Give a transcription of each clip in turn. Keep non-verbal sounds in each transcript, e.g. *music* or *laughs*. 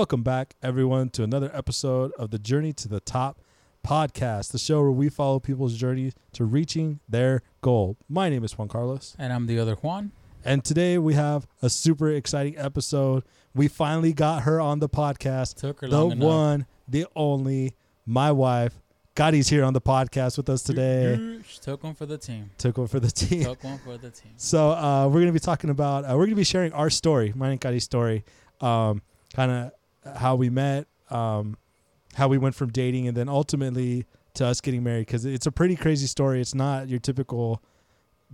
Welcome back, everyone, to another episode of the Journey to the Top podcast, the show where we follow people's journey to reaching their goal. My name is Juan Carlos. And I'm the other Juan. And today we have a super exciting episode. We finally got her on the podcast. Took her the long enough. one, the only, my wife. Gotti's here on the podcast with us today. She took one for the team. Took one for the team. Took one for the team. *laughs* So uh, we're gonna be talking about uh, we're gonna be sharing our story, mine and Gotti's story, um, kind of how we met, um, how we went from dating, and then ultimately to us getting married. Because it's a pretty crazy story. It's not your typical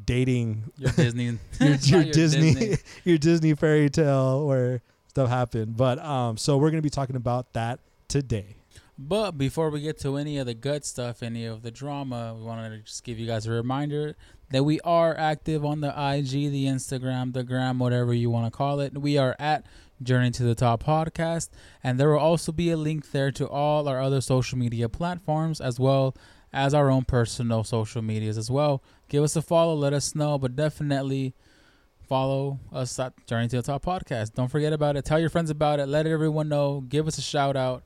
dating, Your Disney. your, *laughs* *laughs* It's your not Disney, *laughs* your Disney fairy tale where stuff happened. But um, so we're gonna be talking about that today. But before we get to any of the good stuff, any of the drama, we wanted to just give you guys a reminder that we are active on the IG, the Instagram, the gram, whatever you want to call it. We are at Journey to the Top podcast, and there will also be a link there to all our other social media platforms as well as our own personal social medias as well. Give us a follow, let us know, but definitely follow us at Journey to the Top podcast. Don't forget about it. Tell your friends about it. Let everyone know. Give us a shout out.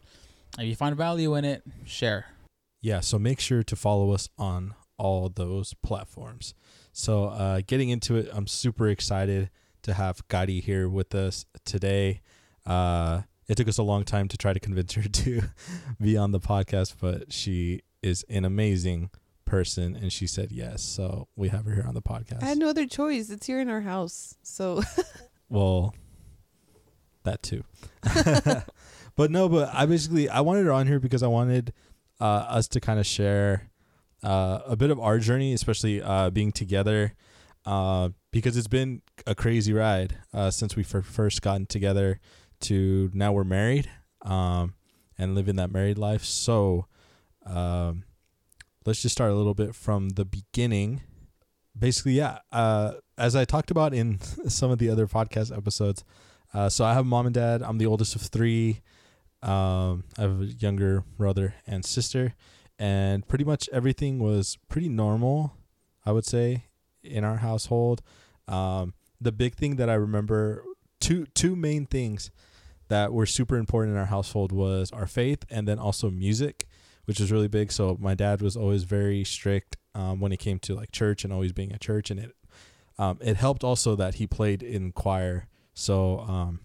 If you find value in it, share. Yeah, so make sure to follow us on all those platforms. So, uh, getting into it, I'm super excited to have Gotti here with us today. Uh, it took us a long time to try to convince her *laughs* to be on the podcast, but she is an amazing person and she said yes. So, we have her here on the podcast. I had no other choice. It's here in our house. So *laughs* Well, that too. *laughs* but no, but I basically I wanted her on here because I wanted uh, us to kind of share uh, a bit of our journey, especially uh, being together, uh, because it's been a crazy ride uh, since we fir- first gotten together to now we're married um, and living that married life. So um, let's just start a little bit from the beginning. Basically, yeah. Uh, as I talked about in *laughs* some of the other podcast episodes, uh, so I have mom and dad. I'm the oldest of three. Um, I have a younger brother and sister, and pretty much everything was pretty normal, I would say, in our household. Um, the big thing that I remember two two main things that were super important in our household was our faith and then also music, which was really big. So my dad was always very strict um, when it came to like church and always being at church, and it um, it helped also that he played in choir. So um,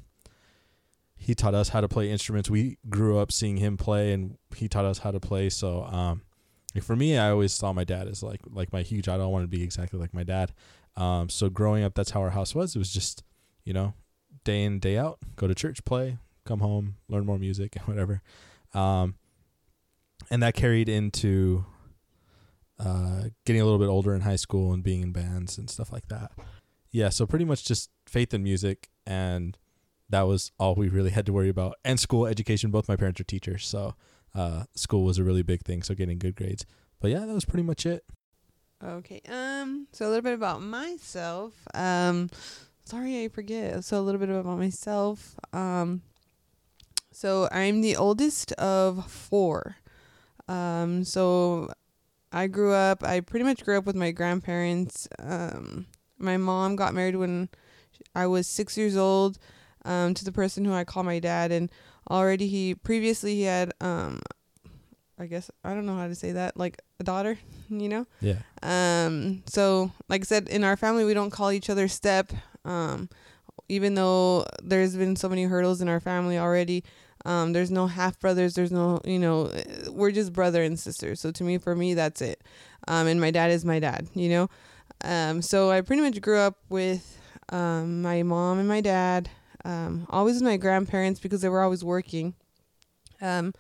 he taught us how to play instruments. We grew up seeing him play, and he taught us how to play. So um, for me, I always saw my dad as like like my huge. I wanted to be exactly like my dad. Um, so growing up, that's how our house was. It was just you know day in day out, go to church, play, come home, learn more music, and *laughs* whatever. Um, and that carried into uh, getting a little bit older in high school and being in bands and stuff like that. Yeah, so pretty much just faith in music, and that was all we really had to worry about. And school education. Both my parents are teachers, so uh, school was a really big thing. So getting good grades. But yeah, that was pretty much it. Okay. Um. So a little bit about myself. Um. Sorry, I forget. So a little bit about myself. Um. So I'm the oldest of four. Um. So I grew up. I pretty much grew up with my grandparents. Um. My mom got married when I was six years old. Um. To the person who I call my dad, and already he previously he had um. I guess I don't know how to say that. Like a daughter, *laughs* you know. Yeah. Um, so like I said, in our family, we don't call each other step. Um, even though there's been so many hurdles in our family already, um, there's no half brothers. There's no, you know, uh, we're just brother and sister. So to me, for me, that's it. Um, and my dad is my dad, you know. Um, so I pretty much grew up with um, my mom and my dad. Um, always with my grandparents because they were always working. Um,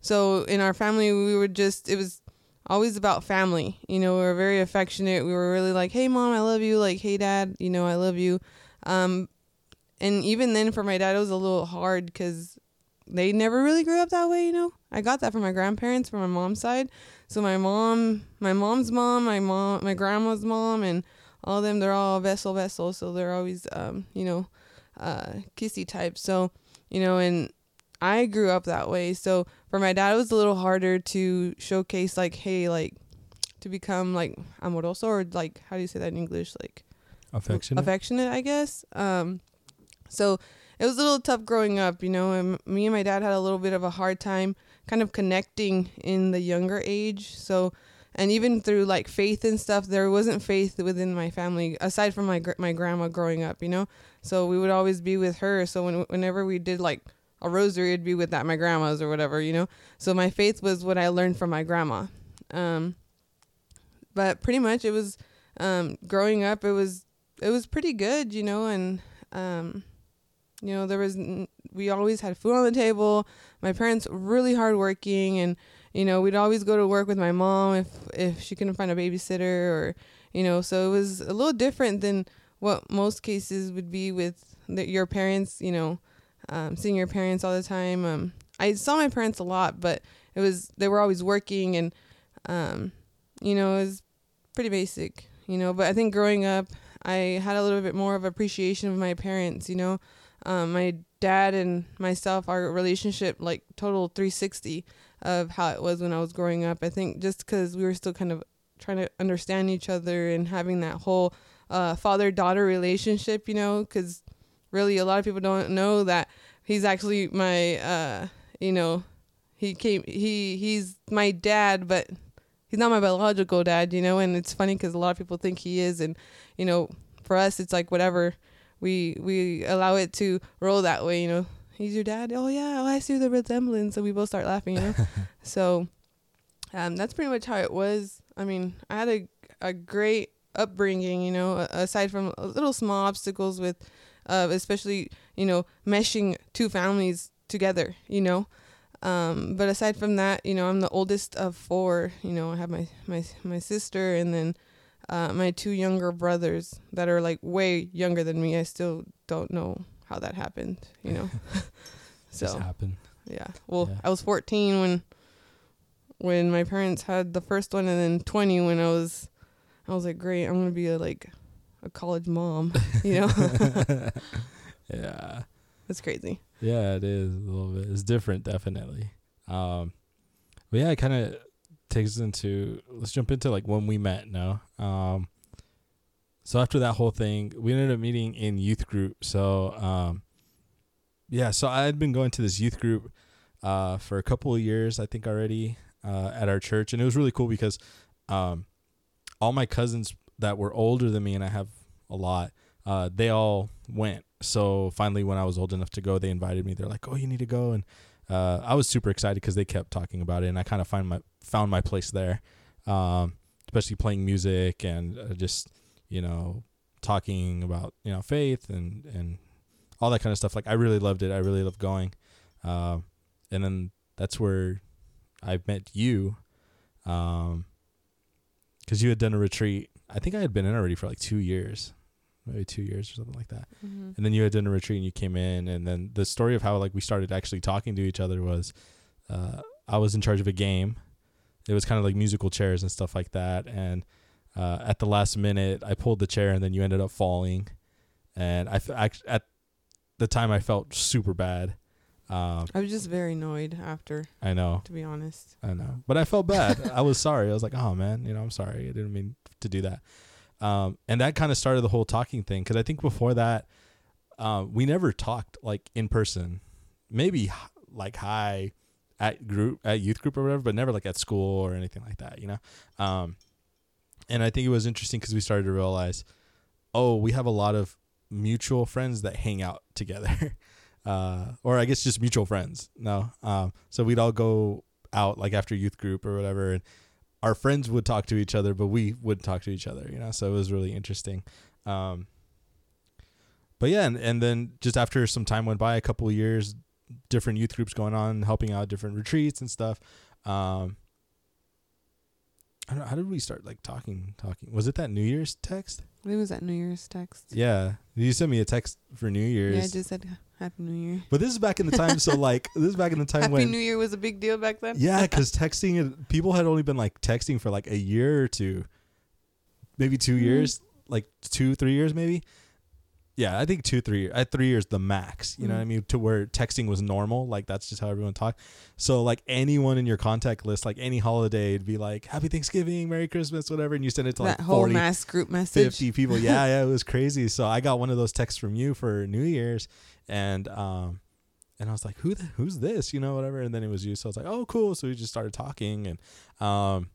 so in our family, we would just it was always about family. You know, we were very affectionate. We were really like, "Hey, mom, I love you." Like, "Hey, dad, you know, I love you." Um, and even then, for my dad, it was a little hard because they never really grew up that way. You know, I got that from my grandparents, from my mom's side. So my mom, my mom's mom, my mom, my grandma's mom, and all of them, they're all vessel vessel. So they're always, um, you know, uh, kissy type. So, you know, and I grew up that way. So for my dad, it was a little harder to showcase, like, hey, like, to become like amoroso or like, how do you say that in English? Like, Affectionate. affectionate, I guess. Um, so it was a little tough growing up, you know. And me and my dad had a little bit of a hard time kind of connecting in the younger age. So, and even through like faith and stuff, there wasn't faith within my family aside from my gr- my grandma growing up, you know. So we would always be with her. So when whenever we did like a rosary, it'd be with that my grandma's or whatever, you know. So my faith was what I learned from my grandma. Um, but pretty much it was um, growing up. It was it was pretty good, you know, and um, you know there was we always had food on the table. My parents really hardworking, and you know we'd always go to work with my mom if if she couldn't find a babysitter or you know so it was a little different than what most cases would be with the, your parents. You know, um, seeing your parents all the time. Um, I saw my parents a lot, but it was they were always working and um, you know it was pretty basic you know but i think growing up i had a little bit more of appreciation of my parents you know um, my dad and myself our relationship like total 360 of how it was when i was growing up i think just because we were still kind of trying to understand each other and having that whole uh, father daughter relationship you know because really a lot of people don't know that he's actually my uh, you know he came he he's my dad but he's not my biological dad, you know, and it's funny because a lot of people think he is, and you know, for us, it's like whatever. We we allow it to roll that way, you know. He's your dad. Oh yeah, oh I see the resemblance, and we both start laughing, you know. *laughs* so, um, that's pretty much how it was. I mean, I had a a great upbringing, you know, aside from little small obstacles with, uh, especially you know, meshing two families together, you know. Um, but aside from that, you know, I'm the oldest of four. You know, I have my my my sister and then uh, my two younger brothers that are like way younger than me. I still don't know how that happened. You know, *laughs* *laughs* so Just happened. Yeah. Well, yeah. I was 14 when when my parents had the first one, and then 20 when I was I was like, great, I'm gonna be a like a college mom. *laughs* You know. *laughs* yeah. That's crazy. Yeah, it is a little bit. It's different, definitely. Um, but yeah, it kind of takes us into. Let's jump into like when we met. No. Um, so after that whole thing, we ended up meeting in youth group. So um, yeah, so I had been going to this youth group uh, for a couple of years, I think already uh, at our church, and it was really cool because um, all my cousins that were older than me, and I have a lot, uh, they all went so finally, when I was old enough to go, they invited me. They're like, "Oh, you need to go," and uh, I was super excited because they kept talking about it, and I kind of find my found my place there, um, especially playing music and uh, just you know talking about you know faith and and all that kind of stuff. Like I really loved it. I really loved going, um, and then that's where I met you, because um, you had done a retreat. I think I had been in already for like two years maybe two years or something like that. Mm-hmm. And then you had done a retreat and you came in, and then the story of how like we started actually talking to each other was, uh, I was in charge of a game. It was kind of like musical chairs and stuff like that, and uh, at the last minute, I pulled the chair, and then you ended up falling, and I, f- I at the time I felt super bad. Um, I was just very annoyed after. I know. To be honest. I know, but I felt bad. I was sorry. I was like, "Oh man, you know, I'm sorry. I didn't mean to do that." Um, and that kind of started the whole talking thing because I think before that, uh, we never talked like in person. Maybe like hi at group at youth group or whatever, but never like at school or anything like that. You know. Um, and I think it was interesting because we started to realize, oh, we have a lot of mutual friends that hang out together. *laughs* uh, or I guess just mutual friends. No. Um, so we'd all go out like after youth group or whatever and our friends would talk to each other, but we wouldn't talk to each other, you know. So it was really interesting. Um, but yeah, and, and then just after some time went by, a couple of years, different youth groups going on, helping out different retreats and stuff. Um, I don't know, how did we start like talking? Talking was it that New Year's text? It was that New Year's text. Yeah, you sent me a text for New Year's. Yeah, I just said Happy New Year. But this is back in the time, so like this is back in the *laughs* time Happy when New Year was a big deal back then. Yeah, because *laughs* texting, people had only been like texting for like a year or two, maybe 2 mm-hmm. years, like two, three years maybe. Yeah, I think two, three, at three years the max. You know what I Mhm. mean? To where texting was normal, like that's just how everyone talked. So like anyone in your contact list, like any holiday, it'd be like Happy Thanksgiving, Merry Christmas, whatever, and you send it to like that whole 40, mass group message. 50 people. *laughs* Yeah, yeah, it was crazy. So I got one of those texts from you for New Year's, and um, and I was like, who, the, who's this? You know, whatever. And then it was you. So I was like, oh, cool. So we just started talking, and um,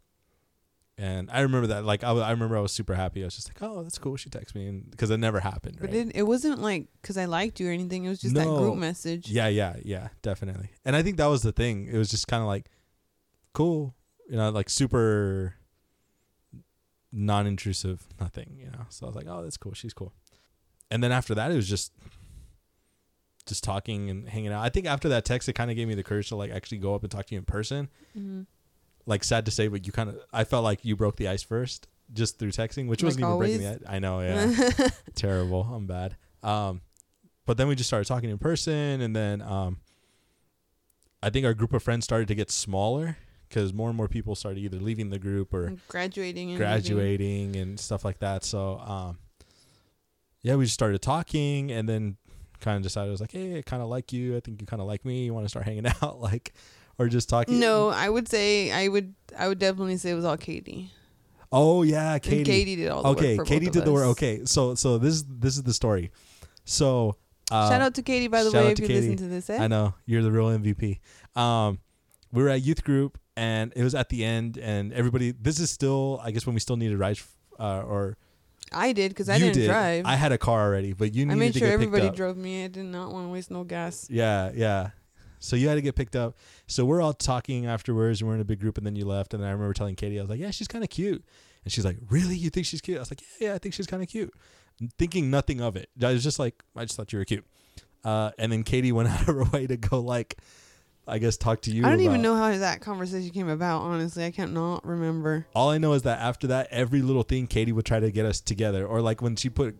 and I remember that. Like I, I remember I was super happy. I was just like, oh, that's cool. She texted me, and because it never happened. But Right? it, it wasn't like because I liked you or anything. It was just that group message. Yeah, yeah, yeah, definitely. And I think that was the thing. It was just kind of like cool, you know, like super non-intrusive, nothing, you know. So I was like, "Oh, that's cool. She's cool." And then after that, it was just just talking and hanging out. I think after that text, it kind of gave me the courage to like actually go up and talk to you in person. hmm Like sad to say, but you kind of I felt like you broke the ice first just through texting, which Like wasn't even breaking the ice. I know, yeah. *laughs* terrible. I'm bad. Um, but then we just started talking in person, and then um, I think our group of friends started to get smaller because more and more people started either leaving the group or graduating. And graduating and stuff like that. So um, yeah, we just started talking, and then kind of decided I was like, hey, I kind of like you. I think you kind of like me. You want to start hanging *laughs* out, like, or just talking? No, I would say I would. I would definitely say it was all Katie. Oh yeah, And Katie. Katie did all the okay, work for Katie did the work. Okay, so so this this is the story. So uh, shout out to Katie, by the way, if you Katie. listen to this. Eh? I know you're the real MVP. Um, we were at youth group, and it was at the end, and everybody. This is still, I guess, when we still needed rides, uh, or I did because I didn't did. drive. I had a car already, but you I needed made to sure get everybody up. drove me. I did not want to waste no gas. Yeah, yeah. So you had to get picked up. So we're all talking afterwards, and we're in a big group, and then you left, and then I remember telling Katie, I was like, "Yeah, she's kind of cute," and she's like, "Really? You think she's cute?" I was like, "Yeah, yeah, I think she's kind of cute." Thinking nothing of it. I was just like, I just thought you were cute. Uh, and then Katie *laughs* went out of her way to go like, I guess talk to you. I don't even know how that conversation came about. Honestly, I can't not remember. All I know is that after that, every little thing Katie would try to get us together, or like when she put,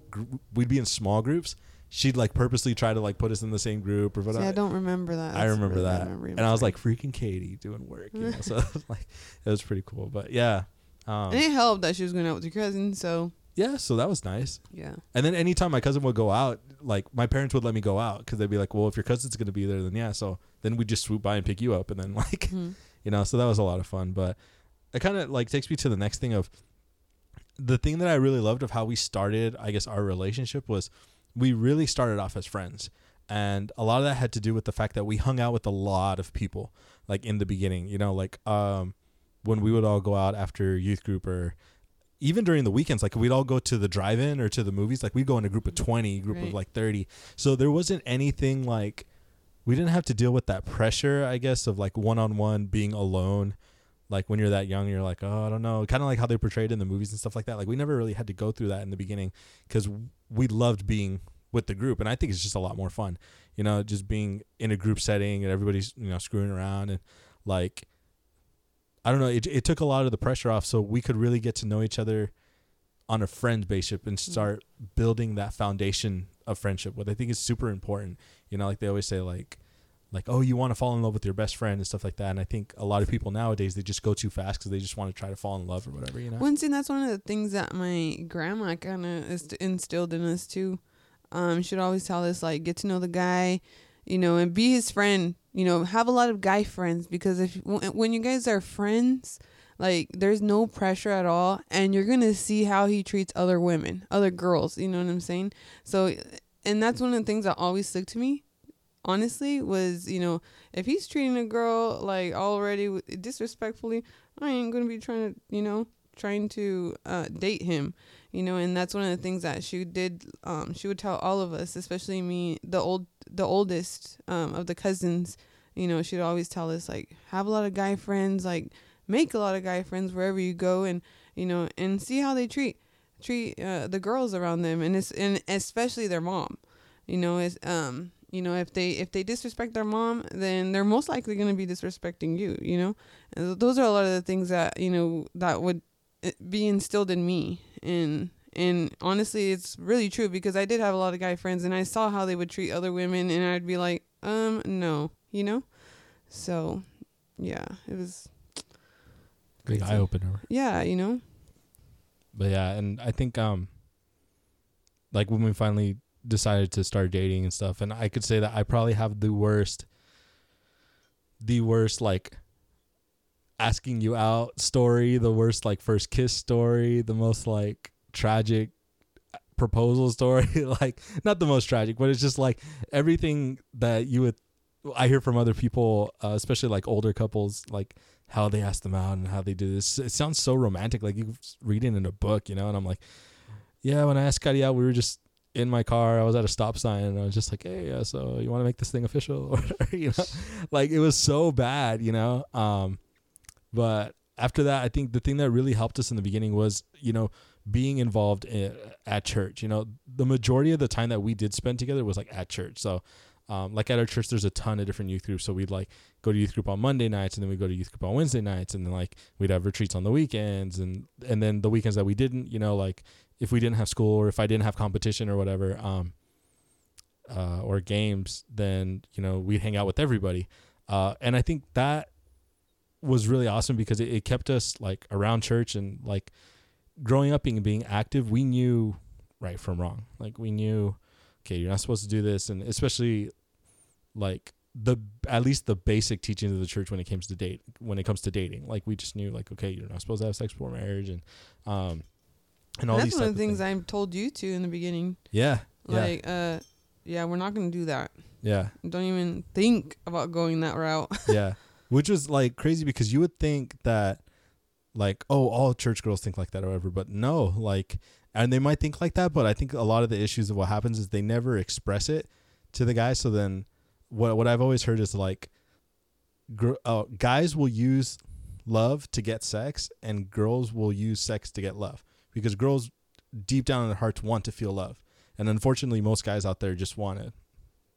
we'd be in small groups. She'd like purposely try to like put us in the same group or See, whatever. I don't remember that. I remember really that, memory. And I was like freaking Katie doing work. You know? so *laughs* *laughs* it was like it was pretty cool. But yeah, um, and it helped that she was going out with your cousin. So yeah. So that was nice. yeah, And then anytime my cousin would go out, like my parents would let me go out because they'd be like, "Well, if your cousin's gonna be there, then yeah." So then we'd just swoop by and pick you up, and then *laughs* like Mhm. you know so that was a lot of fun but it kind of like takes me to the next thing of the thing that i really loved of how we started i guess our relationship was we really started off as friends. And a lot of that had to do with the fact that we hung out with a lot of people like in the beginning you know like um when we would all go out after youth group or even during the weekends like we'd all go to the drive-in or to the movies like we'd go in a group of 20 group of like 30 so there wasn't anything like we didn't have to deal with that pressure i guess of like one-on-one being alone like when you're that young you're like oh i don't know. Kind of like how they portrayed in the movies and stuff like that. Like we never really had to go through that in the beginning because we loved being with the group and i think it's just a lot more fun you know just being in a group setting and everybody's you know screwing around and like i don't know it, it took a lot of the pressure off so we could really get to know each other on a friend basis and mm-hmm. start building that foundation of friendship what i think is super important you know like they always say like like oh you want to fall in love with your best friend and stuff like that and i think a lot of people nowadays they just go too fast because they just want to try to fall in love or whatever you know Well, and that's one of the things that my grandma kind of instilled in us too. Um, she'd always tell us like, get to know the guy, you know, and be his friend. You know, have a lot of guy friends because if when you guys are friends, like there's no pressure at all, and you're gonna see how he treats other women, other girls. You know what I'm saying? So, and that's one of the things that always stuck to me. Honestly, was you know if he's treating a girl like already disrespectfully, I ain't gonna be trying to you know trying to uh, date him, you know, and that's one of the things that she did. Um, she would tell all of us, especially me, the old, the oldest um, of the cousins. You know, she'd always tell us like, have a lot of guy friends, like make a lot of guy friends wherever you go, and you know, and see how they treat treat uh, the girls around them, and it's and especially their mom. You know, is um, you know, if they if they disrespect their mom, then they're most likely gonna be disrespecting you. You know, and those are a lot of the things that you know that would uh, be instilled in me. And and honestly it's really true because I did have a lot of guy friends and I saw how they would treat other women and I'd be like um no you know? So yeah it was big eye opener yeah you know? But yeah and i think um like when we finally decided to start dating and stuff, and I could say that I probably have the worst, the worst like asking you out story, the worst like first kiss story, the most like tragic proposal story. *laughs* like not the most tragic, but it's just like everything that you would I hear from other people, uh, especially like older couples, like how they ask them out and how they do this. It sounds so romantic, like you read it in a book, you know. And I'm like, yeah. When I asked Gotti out, we were just in my car. I was at a stop sign, and I was just like, hey, uh, so you want to make this thing official, *laughs* you know, like it was so bad, you know. Um, but after that, I think the thing that really helped us in the beginning was, you know, being involved in, at church. You know, the majority of the time that we did spend together was like at church. So, um, like at our church, there's a ton of different youth groups. So we'd like go to youth group on Monday nights, and then we go to youth group on Wednesday nights, and then like we'd have retreats on the weekends, and and then the weekends that we didn't, you know, like if we didn't have school or if I didn't have competition or whatever, um, uh, or games, then you know we'd hang out with everybody. Uh, and I think that was really awesome because it, it kept us like around church and like growing up and being active, we knew right from wrong. Like we knew, okay, you're not supposed to do this, and especially like the at least the basic teachings of the church when it comes to date when it comes to dating. Like we just knew like okay, you're not supposed to have sex before marriage, and um, and all That's these one of the things things. I told you to in the beginning. Yeah, yeah, Like, uh, yeah, we're not gonna do that. yeah. Don't even think about going that route. *laughs* yeah which was like crazy because you would think that like oh all church girls think like that or whatever but no like and they might think like that but i think a lot of the issues of what happens is they never express it to the guy so then what what i've always heard is like gr- uh, guys will use love to get sex and girls will use sex to get love because girls deep down in their hearts want to feel love and unfortunately most guys out there just want to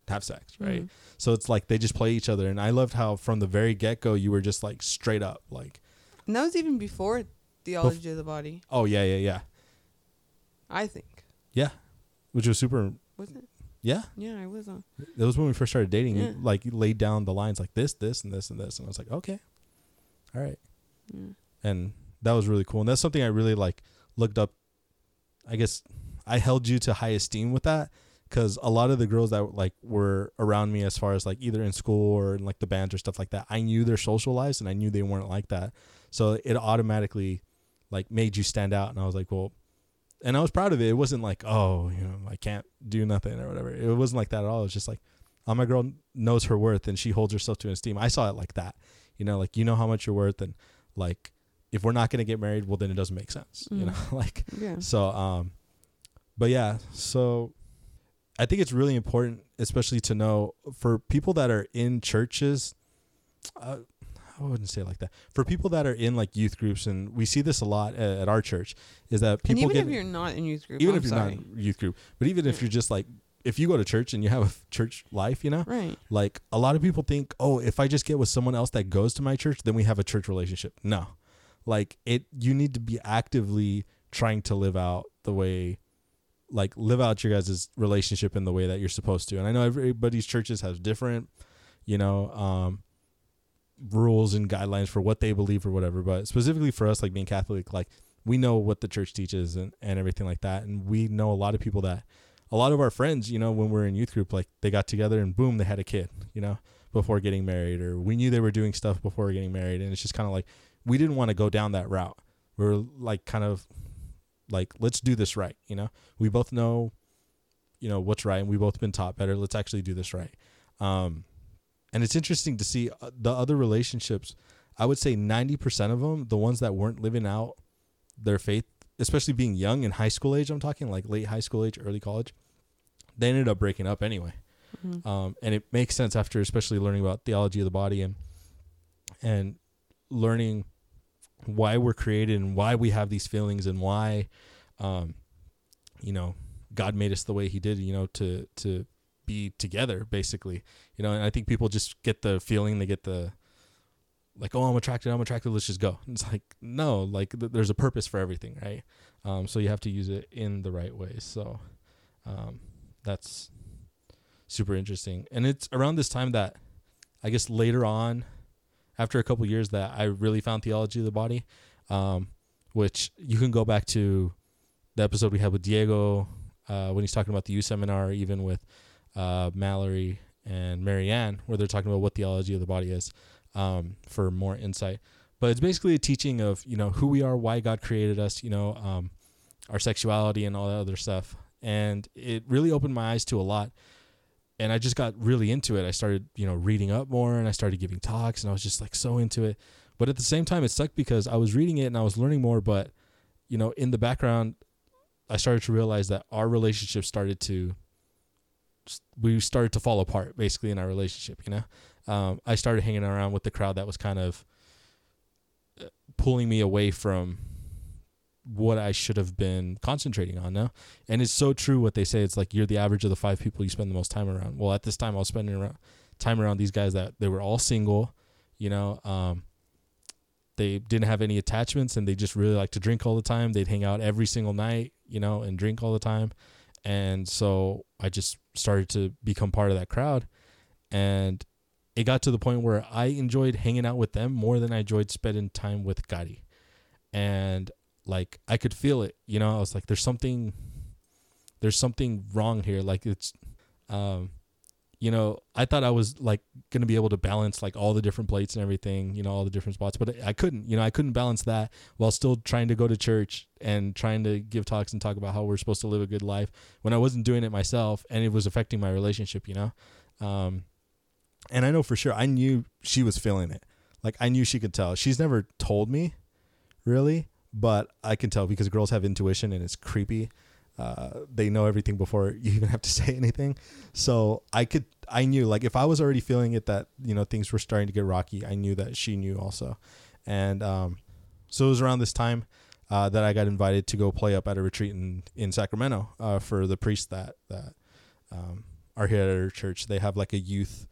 have sex right Mhm. so it's like they just play each other. And I loved how from the very get go you were just like straight up like, And that was even before theology of the body. oh yeah, yeah, yeah. I think. Yeah. Which was super Wasn't it? yeah. Yeah, I was on. That was when we first started dating. Yeah. You like you laid down the lines like this, this, and this and this. And I was like, okay. All right. Yeah. And that was really cool. And that's something I really like looked up. I guess I held you to high esteem with that because a lot of the girls that like were around me as far as like either in school or in like the bands or stuff like that, I knew their social lives and I knew they weren't like that. So it automatically like made you stand out. And I was like, well, and I was proud of it. It wasn't like, oh, you know, I can't do nothing or whatever. It wasn't like that at all. It was just like, oh, my girl knows her worth and she holds herself to esteem. I saw it like that. You know, like you know how much you're worth and like if we're not gonna get married, well then it doesn't make sense. You Mm. know, *laughs* like Yeah. so um but yeah, so I think it's really important, especially to know for people that are in churches. Uh, I wouldn't say it like that. For people that are in like youth groups, and we see this a lot at, at our church, is that And people even get if you're not in youth group, even I'm if you're sorry. not in youth group, but even if you're just like if you go to church and you have a church life, you know, right. like a lot of people think, oh, if I just get with someone else that goes to my church, then we have a church relationship. No, like it, you need to be actively trying to live out the way, like live out your guys' relationship in the way that you're supposed to. And I know everybody's churches have different, you know, um, rules and guidelines for what they believe or whatever. But specifically for us, like being Catholic, like we know what the church teaches and, and everything like that. And we know a lot of people that a lot of our friends, you know, when we're in youth group, like they got together and boom, they had a kid, you know, before getting married, or we knew they were doing stuff before getting married. And it's just kind of like, we didn't want to go down that route. We are like, kind of like, let's do this right. You know, we both know, you know, what's right. And we both been taught better. Let's actually do this right. Um, and it's interesting to see uh, the other relationships. I would say 90% of them, the ones that weren't living out their faith especially being young in high school age, I'm talking like late high school age, early college, they ended up breaking up anyway. Mhm. Um, and it makes sense after especially learning about theology of the body and and learning why we're created and why we have these feelings and why um, you know God made us the way he did, you know, to to be together basically. You know, and I think people just get the feeling, they get the like, oh, I'm attracted, I'm attracted, let's just go. It's like, no, like th- there's a purpose for everything, right? Um, so you have to use it in the right way. So um, that's super interesting. And it's around this time that I guess later on, after a couple years, that I really found theology of the body, um, which you can go back to the episode we had with Diego uh, when he's talking about the youth seminar, even with uh, Mallory and Marianne, where they're talking about what theology of the body is um, for more insight. But it's basically a teaching of you know who we are, why God created us, you know, um, our sexuality and all that other stuff, and it really opened my eyes to a lot. And I just got really into it. I started, you know, reading up more, and I started giving talks, and I was just like so into it. But at the same time, it sucked because I was reading it and I was learning more, but you know, in the background, I started to realize that our relationship started to we started to fall apart basically in our relationship you know um, i started hanging around with the crowd that was kind of uh, pulling me away from what i should have been concentrating on now. And it's so true what they say. It's like you're the average of the five people you spend the most time around. Well at this time i was spending around time around these guys that they were all single you know um, they didn't have any attachments and they just really like to drink all the time. They'd hang out every single night you know and drink all the time. And so I just started to become part of that crowd. And it got to the point where I enjoyed hanging out with them more than I enjoyed spending time with Gotti. And like I could feel it, you know, I was like, there's something there's something wrong here. Like it's um you know, I thought I was like to be able to balance like all the different plates and everything, you know, all the different spots, but I couldn't, you know, I couldn't balance that while still trying to go to church and trying to give talks and talk about how we're supposed to live a good life when I wasn't doing it myself and it was affecting my relationship, you know? Um, and I know for sure I knew she was feeling it. Like I knew she could tell. She's never told me really, but I can tell because girls have intuition and it's creepy uh, they know everything before you *laughs* even have to say anything. So I could, I knew like if I was already feeling it that you know things were starting to get rocky, I knew that she knew also, and um, so it was around this time uh, that I got invited to go play up at a retreat in in Sacramento uh, for the priests that that um, are here at our church. They have like a youth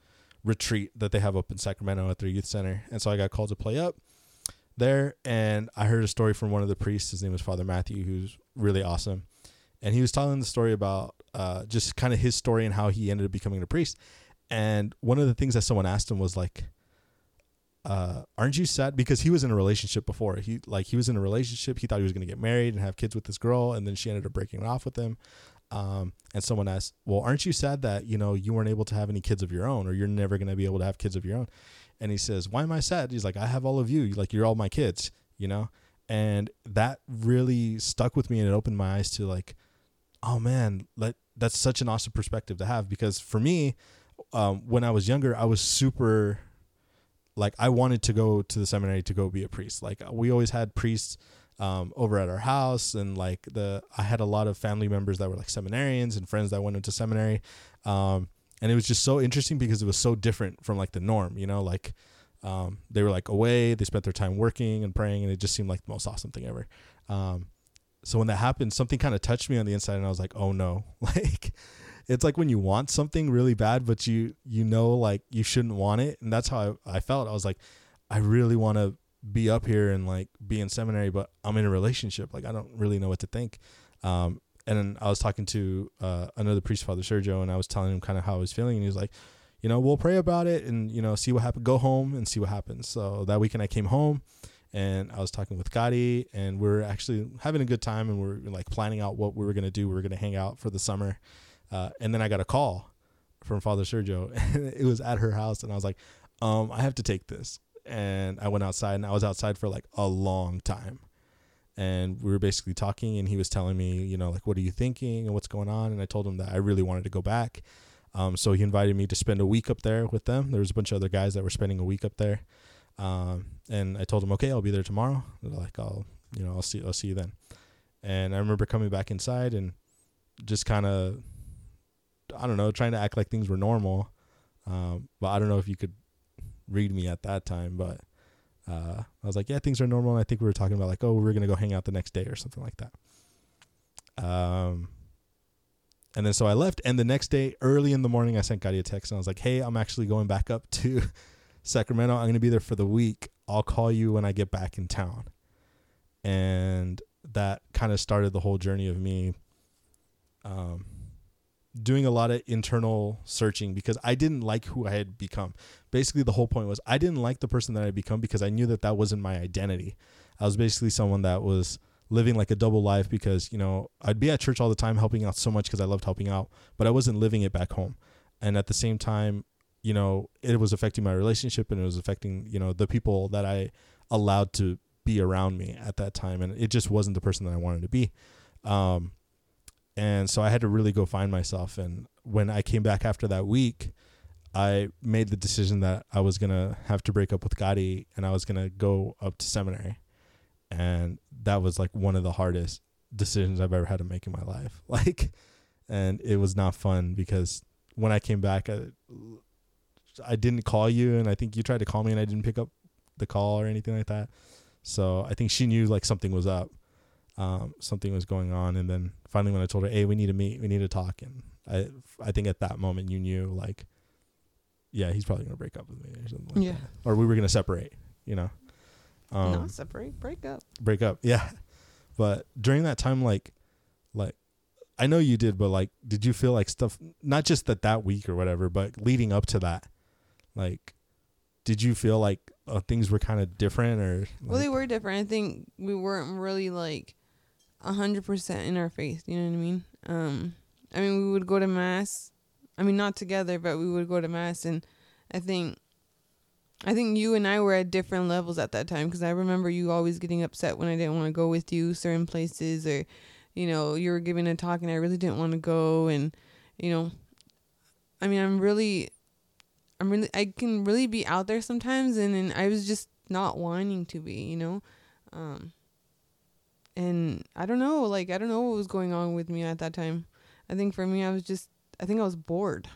retreat that they have up in Sacramento at their youth center, and so I got called to play up there, and I heard a story from one of the priests. His name was Father Matthew, who's really awesome and he was telling the story about uh, just kind of his story and how he ended up becoming a priest. And one of the things that someone asked him was like, uh, "Aren't you sad?" Because he was in a relationship before. He like he was in a relationship. He thought he was going to get married and have kids with this girl, and then she ended up breaking off with him. Um, and someone asked, "Well, aren't you sad that you know you weren't able to have any kids of your own, or you're never going to be able to have kids of your own?" And he says, "Why am I sad?" He's like, "I have all of you. Like you're all my kids, you know." And that really stuck with me, and it opened my eyes to like oh man, that that's such an awesome perspective to have because for me, um, when I was younger, I was super like I wanted to go to the seminary to go be a priest. Like we always had priests um, over at our house, and like the I had a lot of family members that were like seminarians and friends that went into seminary, um, and it was just so interesting because it was so different from like the norm. You know, like um, they were like away, they spent their time working and praying, and it just seemed like the most awesome thing ever. Um, so when that happened, something kind of touched me on the inside, and I was like, "Oh no!" *laughs* Like, it's like when you want something really bad, but you you know like you shouldn't want it, and that's how I, I felt. I was like, I really want to be up here and like be in seminary, but I'm in a relationship. Like I don't really know what to think. Um, and I was talking to uh, another priest, Father Sergio, and I was telling him kind of how I was feeling, and he was like, you know, we'll pray about it and you know see what happens. Go home and see what happens. So that weekend I came home and I was talking with Gotti, and we are actually having a good time, and we are like planning out what we were gonna do. We were gonna hang out for the summer, uh, and then I got a call from Father Sergio, *laughs* and it was at her house, and I was like, um, I have to take this, and I went outside, and I was outside for like a long time, and we were basically talking, and he was telling me, you know, like what are you thinking and what's going on, and I told him that I really wanted to go back. Um, so he invited me to spend a week up there with them. There was a bunch of other guys that were spending a week up there. Um, and I told him okay, I'll be there tomorrow. They're like, I'll, you know, I'll see, I'll see you then. And I remember coming back inside and just kind of, I don't know, trying to act like things were normal. Um, but I don't know if you could read me at that time, but uh, I was like, yeah, things are normal. And I think we were talking about like, oh, we are gonna go hang out the next day or something like that. Um, and then so I left, and the next day, early in the morning, I sent Gotti a text, and I was like, hey, I'm actually going back up to *laughs* Sacramento. I'm going to be there for the week. I'll call you when I get back in town. And that kind of started the whole journey of me um, doing a lot of internal searching because I didn't like who I had become. Basically, the whole point was I didn't like the person that I had become because I knew that that wasn't my identity. I was basically someone that was living like a double life because you know I'd be at church all the time helping out so much because I loved helping out, but I wasn't living it back home. And at the same time, you know, it was affecting my relationship and it was affecting you know the people that I allowed to be around me at that time, and it just wasn't the person that I wanted to be. Um, and so I had to really go find myself. And when I came back after that week, I made the decision that I was gonna have to break up with Gotti and I was gonna go up to seminary, and that was like one of the hardest decisions I've ever had to make in my life. *laughs* Like, and it was not fun because when I came back, I, I didn't call you, and I think you tried to call me, and I didn't pick up the call or anything like that. So I think she knew like something was up, um, something was going on, and then finally when I told her, "Hey, we need to meet, we need to talk," and I, I think at that moment you knew like, yeah, he's probably gonna break up with me or something. Like Yeah. that. or we were gonna separate, you know. Um, Not separate, break up. break up. *laughs* Yeah. But during that time, like, like, I know you did, but like, did you feel like stuff, not just that that week or whatever, but leading up to that, like, did you feel like uh, things were kind of different or? Well, they were different. I think we weren't really like hundred percent in our faith. You know what I mean? Um, I mean, we would go to mass. I mean, not together, but we would go to mass, and I think, I think you and I were at different levels at that time because I remember you always getting upset when I didn't want to go with you certain places, or, you know, you were giving a talk and I really didn't want to go, and, you know, I mean, I'm really, I'm really, I can really be out there sometimes, and, and I was just not wanting to be, you know, um, and I don't know, like I don't know what was going on with me at that time. I think for me, I was just, I think I was bored.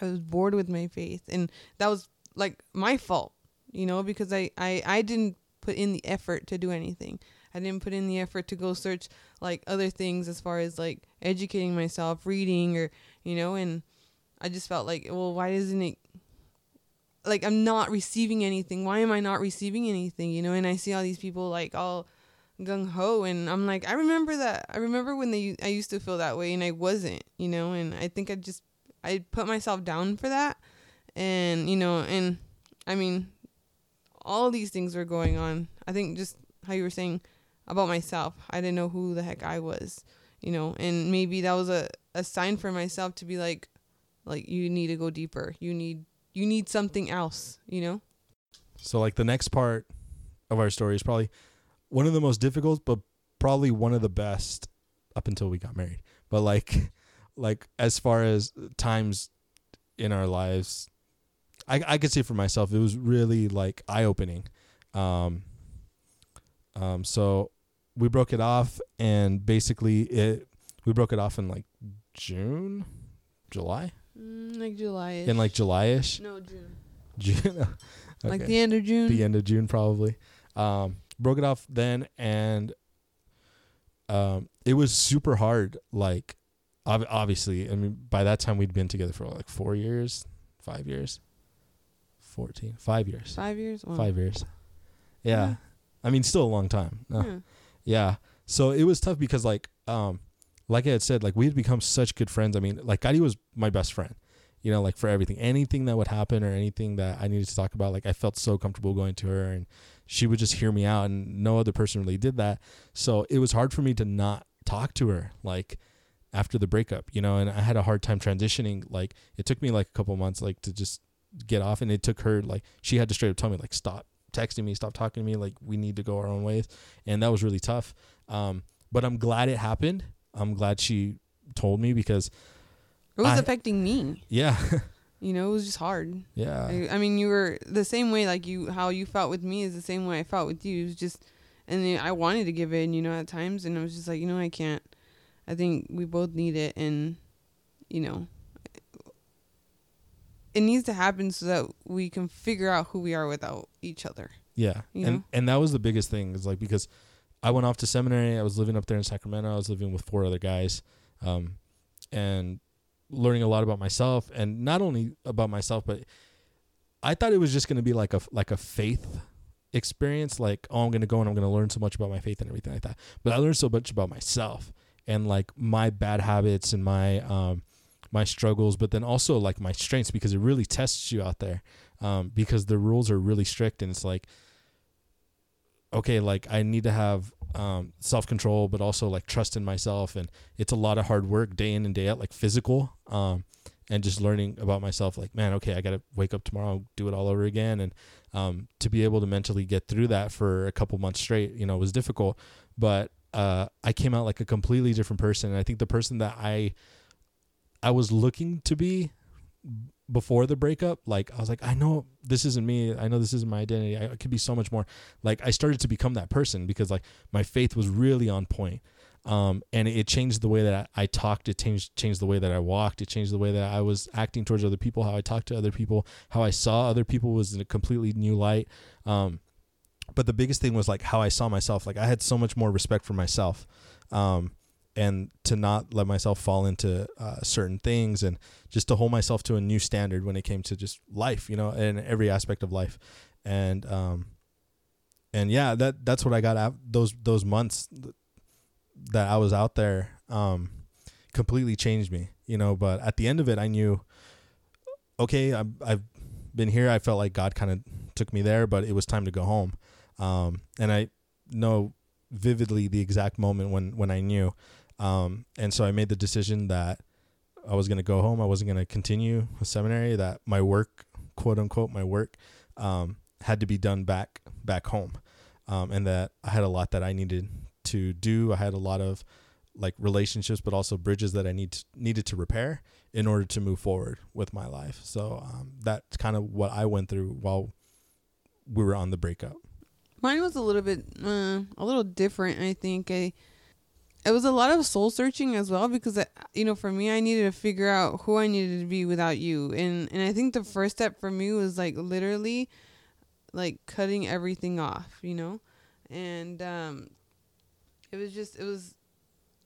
I was bored with my faith, and that was like my fault, you know, because I, I, I didn't put in the effort to do anything. I didn't put in the effort to go search like other things as far as like educating myself, reading, or you know, and I just felt like, well, why isn't it like I'm not receiving anything? Why am I not receiving anything? You know, and I see all these people like all gung ho, and I'm like, I remember that. I remember when they I used to feel that way, and I wasn't, you know, and I think I just I put myself down for that, and you know, and I mean, all these things were going on. I think just how you were saying about myself, I didn't know who the heck I was, you know, and maybe that was a a sign for myself to be like, like you need to go deeper. You need you need something else, you know. So like the next part of our story is probably one of the most difficult, but probably one of the best up until we got married. But like, *laughs* like as far as times in our lives, I I could see for myself, it was really like eye opening. Um, um, so we broke it off, and basically it we broke it off in like June, July, Mm, like July. in like July-ish, no June. *laughs* June. *laughs* Like the end of June. the end of June probably. Um, broke it off then, and um, it was super hard. Like, ob- obviously, I mean, by that time we'd been together for like four years, five years, fourteen, five years, Five years. Wow. five years. Yeah. Yeah. I mean, still a long time. No. Yeah. Yeah. So it was tough because like um like I had said, like we had become such good friends. I mean, like Gotti was my best friend. You know, like for everything. Anything that would happen or anything that I needed to talk about, like I felt so comfortable going to her and she would just hear me out and no other person really did that. So it was hard for me to not talk to her like after the breakup, you know, and I had a hard time transitioning. Like it took me like a couple months like to just get off and it took her like she had to straight up tell me like stop texting me, stop talking to me, like we need to go our own ways. And that was really tough. Um, but I'm glad it happened. I'm glad she told me because It was I- affecting me. yeah, *laughs* You know, it was just hard. yeah, I, I mean, you were the same way. Like you, how you felt with me is the same way I felt with you. It was just, and then I wanted to give in, you know, at times, and I was just like, you know, I can't. I think we both need it, and you know, it needs to happen so that we can figure out who we are without each other. yeah. You and know? and that was the biggest thing is like because I went off to seminary. I was living up there in Sacramento. I was living with four other guys, um, and learning a lot about myself, and not only about myself, but I thought it was just going to be like a like a faith experience. Like, oh, I'm going to go and I'm going to learn so much about my faith and everything like that. But I learned so much about myself and like my bad habits and my um my struggles, but then also like my strengths because it really tests you out there. Um, because the rules are really strict and it's like okay, like I need to have um, self control, but also like trust in myself. And it's a lot of hard work day in and day out, like physical. Um, and just learning about myself, like, man, okay, I got to wake up tomorrow, do it all over again. And um, to be able to mentally get through that for a couple months straight, you know, was difficult. But uh, I came out like a completely different person. And I think the person that I I was looking to be before the breakup, like I was like, I know this isn't me. I know this isn't my identity. I, I could be so much more. Like I started to become that person because like my faith was really on point. Um, and it changed the way that I, I, talked. It changed changed the way that I walked. It changed the way that I was acting towards other people, how I talked to other people, how I saw other people was in a completely new light. Um, but the biggest thing was like how I saw myself. Like I had so much more respect for myself. Um, and to not let myself fall into uh, certain things and just to hold myself to a new standard when it came to just life, you know, in every aspect of life. And, um, and yeah, that, that's what I got out those, those months that I was out there, um, completely changed me, you know, but at the end of it, I knew, okay, I've, I've been here. I felt like God kind of took me there, but it was time to go home. Um, and I know vividly the exact moment when, when I knew, um, and so I made the decision that I was going to go home. I wasn't going to continue a seminary. That my work, quote unquote, my work, um, had to be done back back home, um, and that I had a lot that I needed to do. I had a lot of like relationships, but also bridges that I need to, needed to repair in order to move forward with my life. So um, that's kind of what I went through while we were on the breakup. Mine was a little bit, uh, a little different. I think I it was a lot of soul searching as well because you know for me I needed to figure out who I needed to be without you. And and I think the first step for me was like literally like cutting everything off you know? And um it was just it was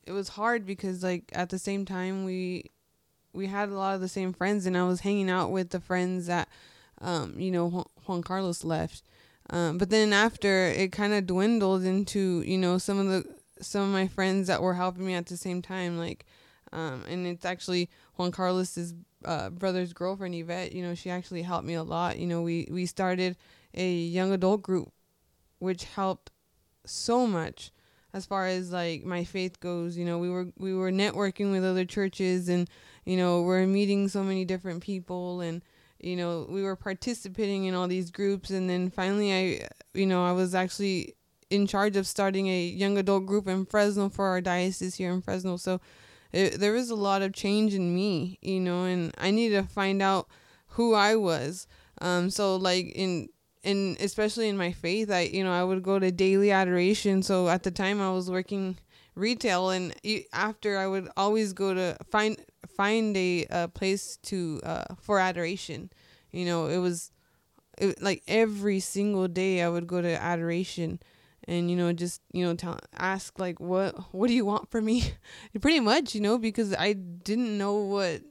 it was hard because like at the same time we we had a lot of the same friends and I was hanging out with the friends that um you know Juan Carlos left. Um, but then after it kind of dwindled into you know some of the some of my friends that were helping me at the same time like um, and it's actually Juan Carlos's uh, brother's girlfriend Yvette you know she actually helped me a lot. You know we we started a young adult group which helped so much as far as like my faith goes. You know we were we were networking with other churches and you know we're meeting so many different people and you know we were participating in all these groups. And then finally I you know I was actually in charge of starting a young adult group in Fresno for our diocese here in Fresno. So it, there was a lot of change in me, you know, and I needed to find out who I was. Um, so like in in especially in my faith, I you know I would go to daily adoration. So at the time I was working retail, and after I would always go to find find a, a place to uh, for adoration. You know, it was it, like every single day I would go to adoration and you know just you know tell ask like what what do you want from me? *laughs* Pretty much you know because i didn't know what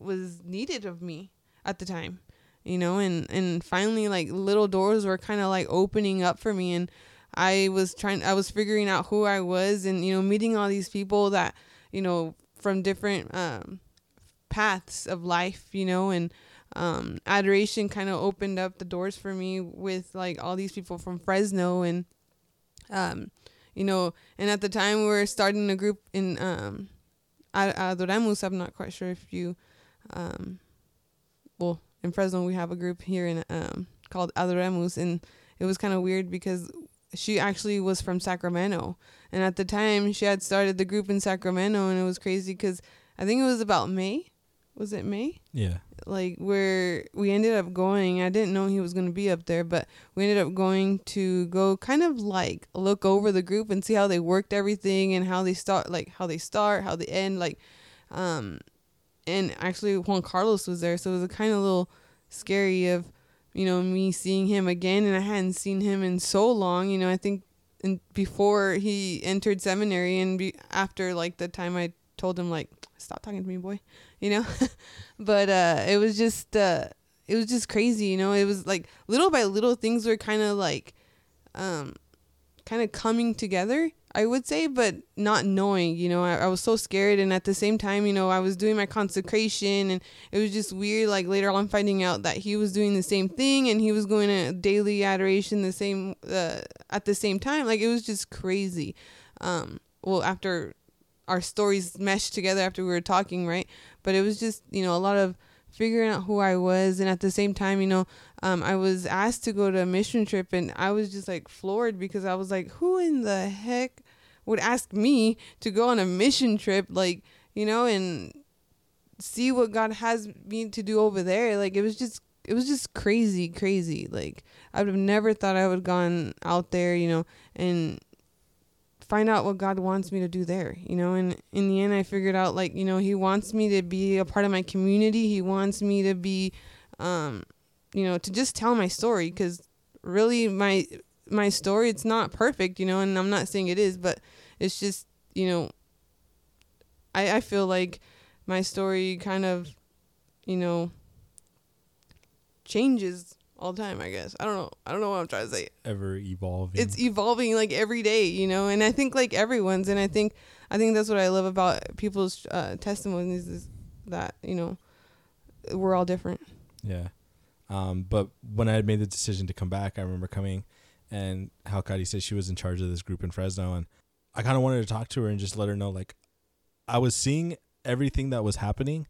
was needed of me at the time you know and and finally like little doors were kind of like opening up for me and i was trying i was figuring out who i was and you know meeting all these people that you know from different um paths of life you know and um adoration kind of opened up the doors for me with like all these people from fresno and um, you know, and at the time we were starting a group in um, Adoremus. I'm not quite sure if you, um, well, in Fresno we have a group here in um called Adoremus, and it was kind of weird because she actually was from Sacramento, and at the time she had started the group in Sacramento, and it was crazy because I think it was about May. Was it May? Yeah like where we ended up going i didn't know he was going to be up there but we ended up going to go kind of like look over the group and see how they worked everything and how they start like how they start how they end like um and actually juan carlos was there so it was a kind of little scary of you know me seeing him again and i hadn't seen him in so long you know i think and before he entered seminary and be, after like the time i told him like stop talking to me boy you know? *laughs* But uh it was just uh it was just crazy you know? It was like little by little things were kind of like um kind of coming together i would say but not knowing you know? I, I was so scared and at the same time you know i was doing my consecration and it was just weird like later on finding out that he was doing the same thing and he was going to daily adoration the same uh, at the same time. Like it was just crazy. Um well after our stories meshed together after we were talking right? But it was just you know a lot of figuring out who I was. And at the same time you know um, I was asked to go to a mission trip and I was just like floored because I was like who in the heck would ask me to go on a mission trip like you know and see what God has me to do over there? Like it was just it was just crazy crazy. Like I would have never thought I would have gone out there you know and find out what God wants me to do there, you know. And in the end, I figured out like you know He wants me to be a part of my community. He wants me to be, um, you know, to just tell my story because really my my story it's not perfect, you know, and I'm not saying it is, but it's just you know. I I feel like my story kind of, you know, changes all the time i guess i don't know i don't know what i'm trying to say Ever evolving. it's evolving like every day you know and i think like everyone's and i think i think that's what i love about people's uh, testimonies is that you know we're all different Yeah. Um, but when I had made the decision to come back, I remember coming and how Gotti said she was in charge of this group in Fresno. And I kind of wanted to talk to her and just let her know, like, I was seeing everything that was happening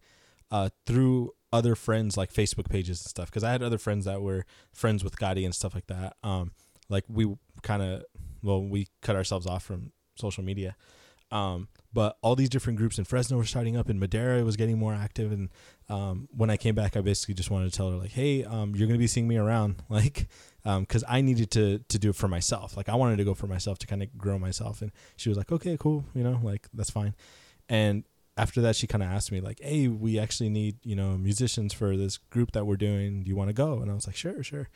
uh, through other friends, like Facebook pages and stuff. Cause I had other friends that were friends with Gotti and stuff like that. Um, like we kind of, well, we cut ourselves off from social media. Um, but all these different groups in Fresno were starting up, and Madera was getting more active. And um, when I came back, I basically just wanted to tell her like, "Hey, um, you're gonna be seeing me around, *laughs* like, because I needed to to do it for myself. Like, I wanted to go for myself to kind of grow myself." And she was like, "Okay, cool, you know, like that's fine." And after that, she kind of asked me like, "Hey, we actually need you know musicians for this group that we're doing. Do you want to go?" And I was like, "Sure, sure."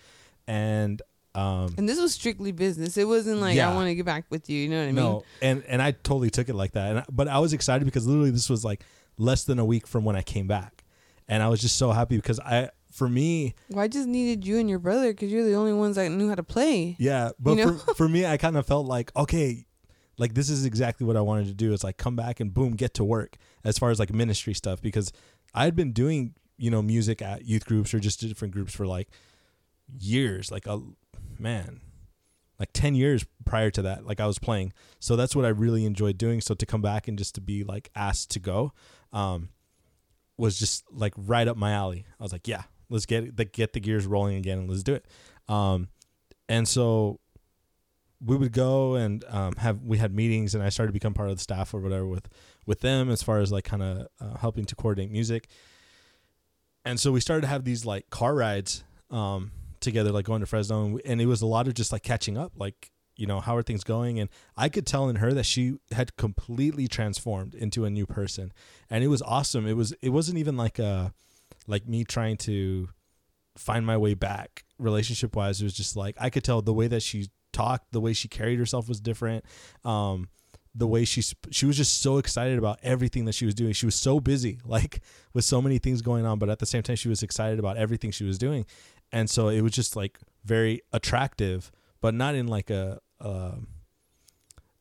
And um, and this was strictly business it wasn't like Yeah. i want to get back with you you know what i mean no, and and I totally took it like that. And I- but I was excited because literally this was like less than a week from when I came back, and I was just so happy because I, for me, well, i just needed you and your brother because you're the only ones that knew how to play yeah. But You know? for *laughs* for me, I kind of felt like okay, like this is exactly what I wanted to do. It's like come back and boom, get to work as far as like ministry stuff because I had been doing you know music at youth groups or just different groups for like years, like a man. Like 10 years prior to that, like I was playing. So that's what I really enjoyed doing. So to come back and just to be like asked to go, um, was just like right up my alley. I was like, yeah, let's get the get the gears rolling again and let's do it. Um, and so we would go and um, have we had meetings and I started to become part of the staff or whatever with with them as far as like kind of uh, helping to coordinate music. And so we started to have these like car rides um, together, like going to Fresno, and, we- and it was a lot of just like catching up, like you know how are things going, and I could tell in her that she had completely transformed into a new person, and it was awesome. It was it wasn't even like a like me trying to find my way back relationship wise. It was just like I could tell the way that she talked, the way she carried herself was different. Um, the way she she was just so excited about everything that she was doing. She was so busy, *laughs* like with so many things going on, but at the same time she was excited about everything she was doing, and so it was just like very attractive, but not in like a. Uh,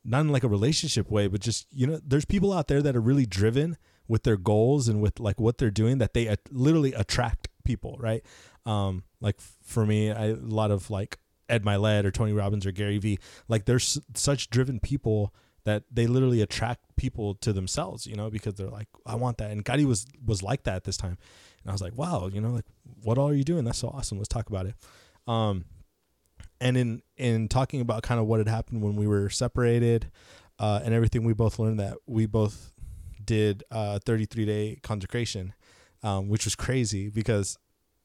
not in like a relationship way, but just you know, there's people out there that are really driven with their goals and with like what they're doing that they literally attract people, right? Um, like for me, I, a lot of like Ed Mylett or Tony Robbins or Gary Vee, like there's s- such driven people that they literally attract people to themselves, you know, because they're like, I want that. And Gotti was was like that at this time, and I was like, wow, you know, like what all are you doing? That's so awesome. Let's talk about it. Um, and in in talking about kind of what had happened when we were separated, uh, and everything, we both learned that we both did a 33 day consecration, um, which was crazy because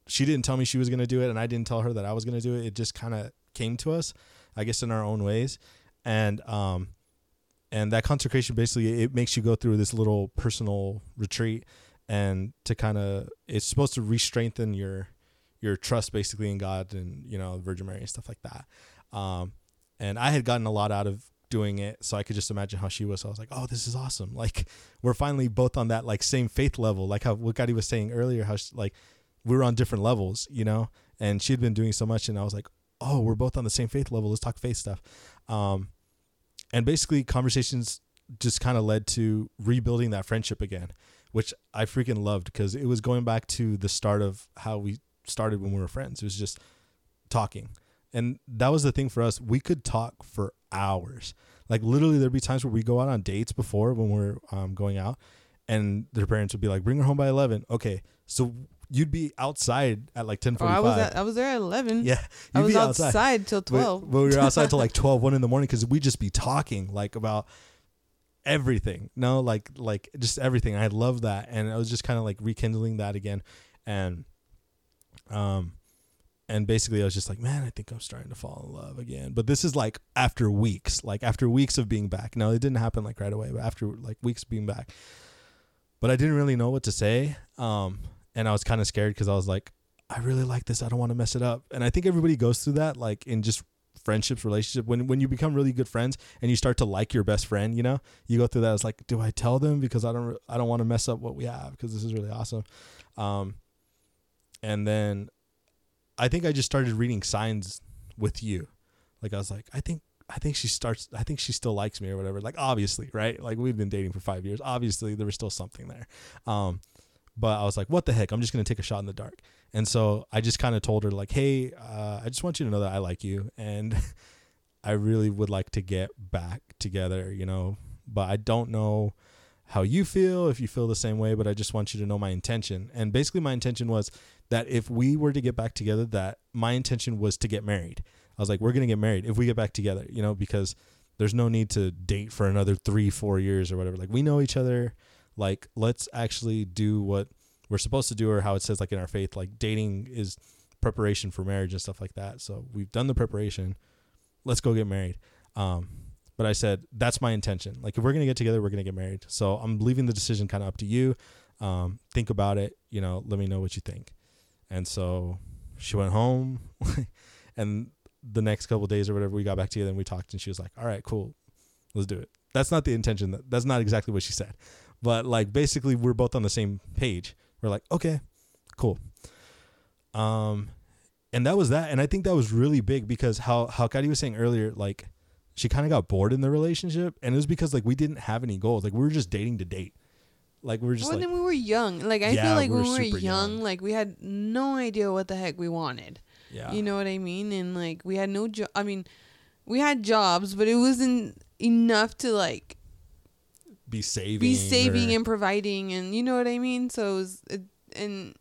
she didn't tell me she was going to do it, and I didn't tell her that I was going to do it. It just kind of came to us, I guess, in our own ways, and um, and that consecration basically it makes you go through this little personal retreat, and to kind of it's supposed to re-strengthen your your trust basically in God and you know Virgin Mary and stuff like that. Um, and I had gotten a lot out of doing it, so I could just imagine how she was. So I was like, oh, this is awesome! Like we're finally both on that like same faith level, like how what Gotti was saying earlier, how she, like we were on different levels, you know. And she'd been doing so much, and I was like, oh, we're both on the same faith level. Let's talk faith stuff. Um, and basically, conversations just kind of led to rebuilding that friendship again, which I freaking loved because it was going back to the start of how we started when we were friends. It was just talking. And that was the thing for us. We could talk for hours. Like literally, there'd be times where we go out on dates before when we're um, going out, and their parents would be like, "Bring her home by 11. Okay, so you'd be outside at like ten Oh, forty I was five. at, I was there at eleven. yeah, I was be outside, till But- twelve. But, we were outside till *laughs* like 12, 1 in the morning because we'd just be talking like about everything. No, like like just everything. I love that, and I was just kind of like rekindling that again, and um, and basically I was just like, man, I think I'm starting to fall in love again. But this is like after weeks, like after weeks of being back. No, it didn't happen like right away, but after like weeks of being back. But I didn't really know what to say, um, and I was kind of scared because I was like, I really like this. I don't want to mess it up. And I think everybody goes through that, like in just friendships, relationship. When when you become really good friends and you start to like your best friend, you know, you go through that. It's like, do I tell them because I don't I don't want to mess up what we have because this is really awesome. Um, and then I think I just started reading signs with you. Like I was like, I think I think she starts I think she still likes me or whatever. Like obviously, right? Like we've been dating for 5 years. Obviously there was still something there. Um but I was like, what the heck? I'm just going to take a shot in the dark. And so I just kind of told her like, "Hey, uh, I just want you to know that I like you and *laughs* I really would like to get back together, you know, but I don't know how you feel, if you feel the same way, but I just want you to know my intention." And basically my intention was that if we were to get back together, that my intention was to get married. I was like, "We're going to get married if we get back together," you know, because there's no need to date for another 3 4 years or whatever. Like we know each other. Like let's actually do what we're supposed to do or how it says like in our faith like dating is preparation for marriage and stuff like that. So we've done the preparation. Let's go get married. Um but i said that's my intention. Like if we're gonna get together we're gonna get married. So i'm leaving the decision kind of up to you. Um think about it you know let me know what you think. And so she went home. *laughs* And the next couple days or whatever we got back together and we talked and she was like all right cool. Let's do it. That's not the intention. That, that's not exactly what she said but like basically we're both on the same page we're like okay cool um and that was that and i think that was really big because how how Gotti was saying earlier like she kind of got bored in the relationship and it was because like we didn't have any goals like we were just dating to date like we were just well, like then we were young. Like I Yeah, feel like we were when we were young, young. like we had no idea what the heck we wanted. yeah You know what I mean? And like we had no job. I mean, we had jobs, but it wasn't enough to like be saving be saving or- and providing, and you know what I mean. So it was, it, and